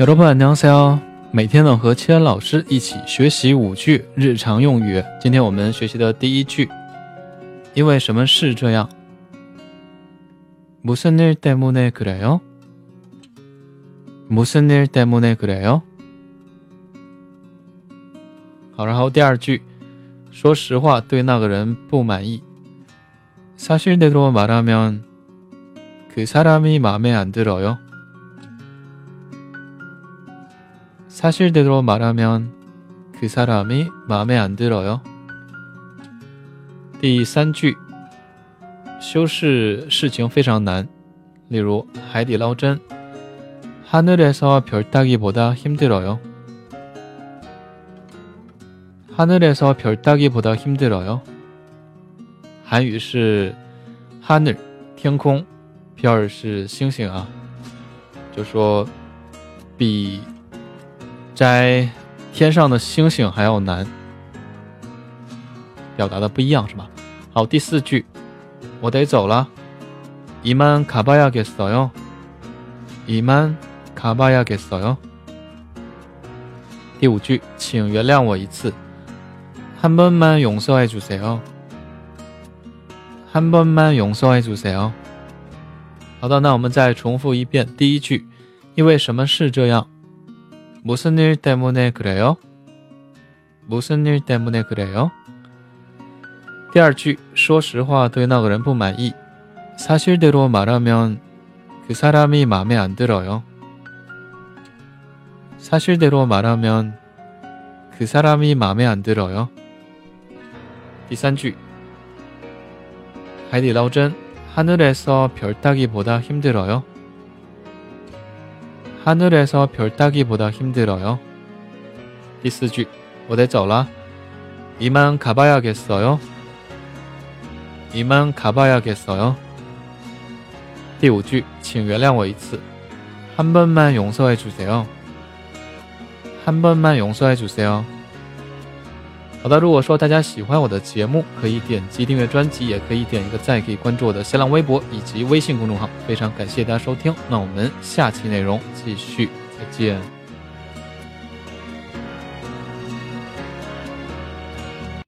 여러분안녕하세요每天呢和七恩老师一起学习五句日常用语。今天我们学习的第一句，因为什么是这样？무슨일때문에그래요무슨일때문에그래요好，然后第二句，说实话，对那个人不满意。사실대로말하면그사람이마음에안들어요 사실대로 말하면 그 사람이 마음에 안 들어요. 第三句，修饰事情非常难，例如海底捞针，하늘에서별따기보다 힘들어요。 하늘에서별따기보다 힘들어요。 韩语是하늘天空，별是星星啊，就说比。 摘天上的星星还要难，表达的不一样是吧？好，第四句，我得走了。이만가봐야겠어 요。 이만가봐야겠어 요。 第五句，请原谅我一次。한번만용서해주세 요。 한번만용서해주세 요。 好的，那我们再重复一遍第一句，因为什么是这样？ 무슨 일 때문에 그래요? 무슨 일 때문에 그래요? 第二句说实话对那个人不满意 사실대로 말하면 그 사람이 마음에 안 들어요. 사실대로 말하면 그 사람이 마음에 안 들어요. 第三句海底捞针 하늘에서 별 따기보다 힘들어요. 하늘에서 별 따기보다 힘들어요. 第四句我得走了 이만 가봐야겠어요. 이만 가봐야겠어요. 第五句请原谅我一次한 번만 용서해 주세요. 한 번만 용서해 주세요. 好的，如果说大家喜欢我的节目，可以点击订阅专辑，也可以点一个赞，可以关注我的新浪微博以及微信公众号。非常感谢大家收听，那我们下期内容继续，再见。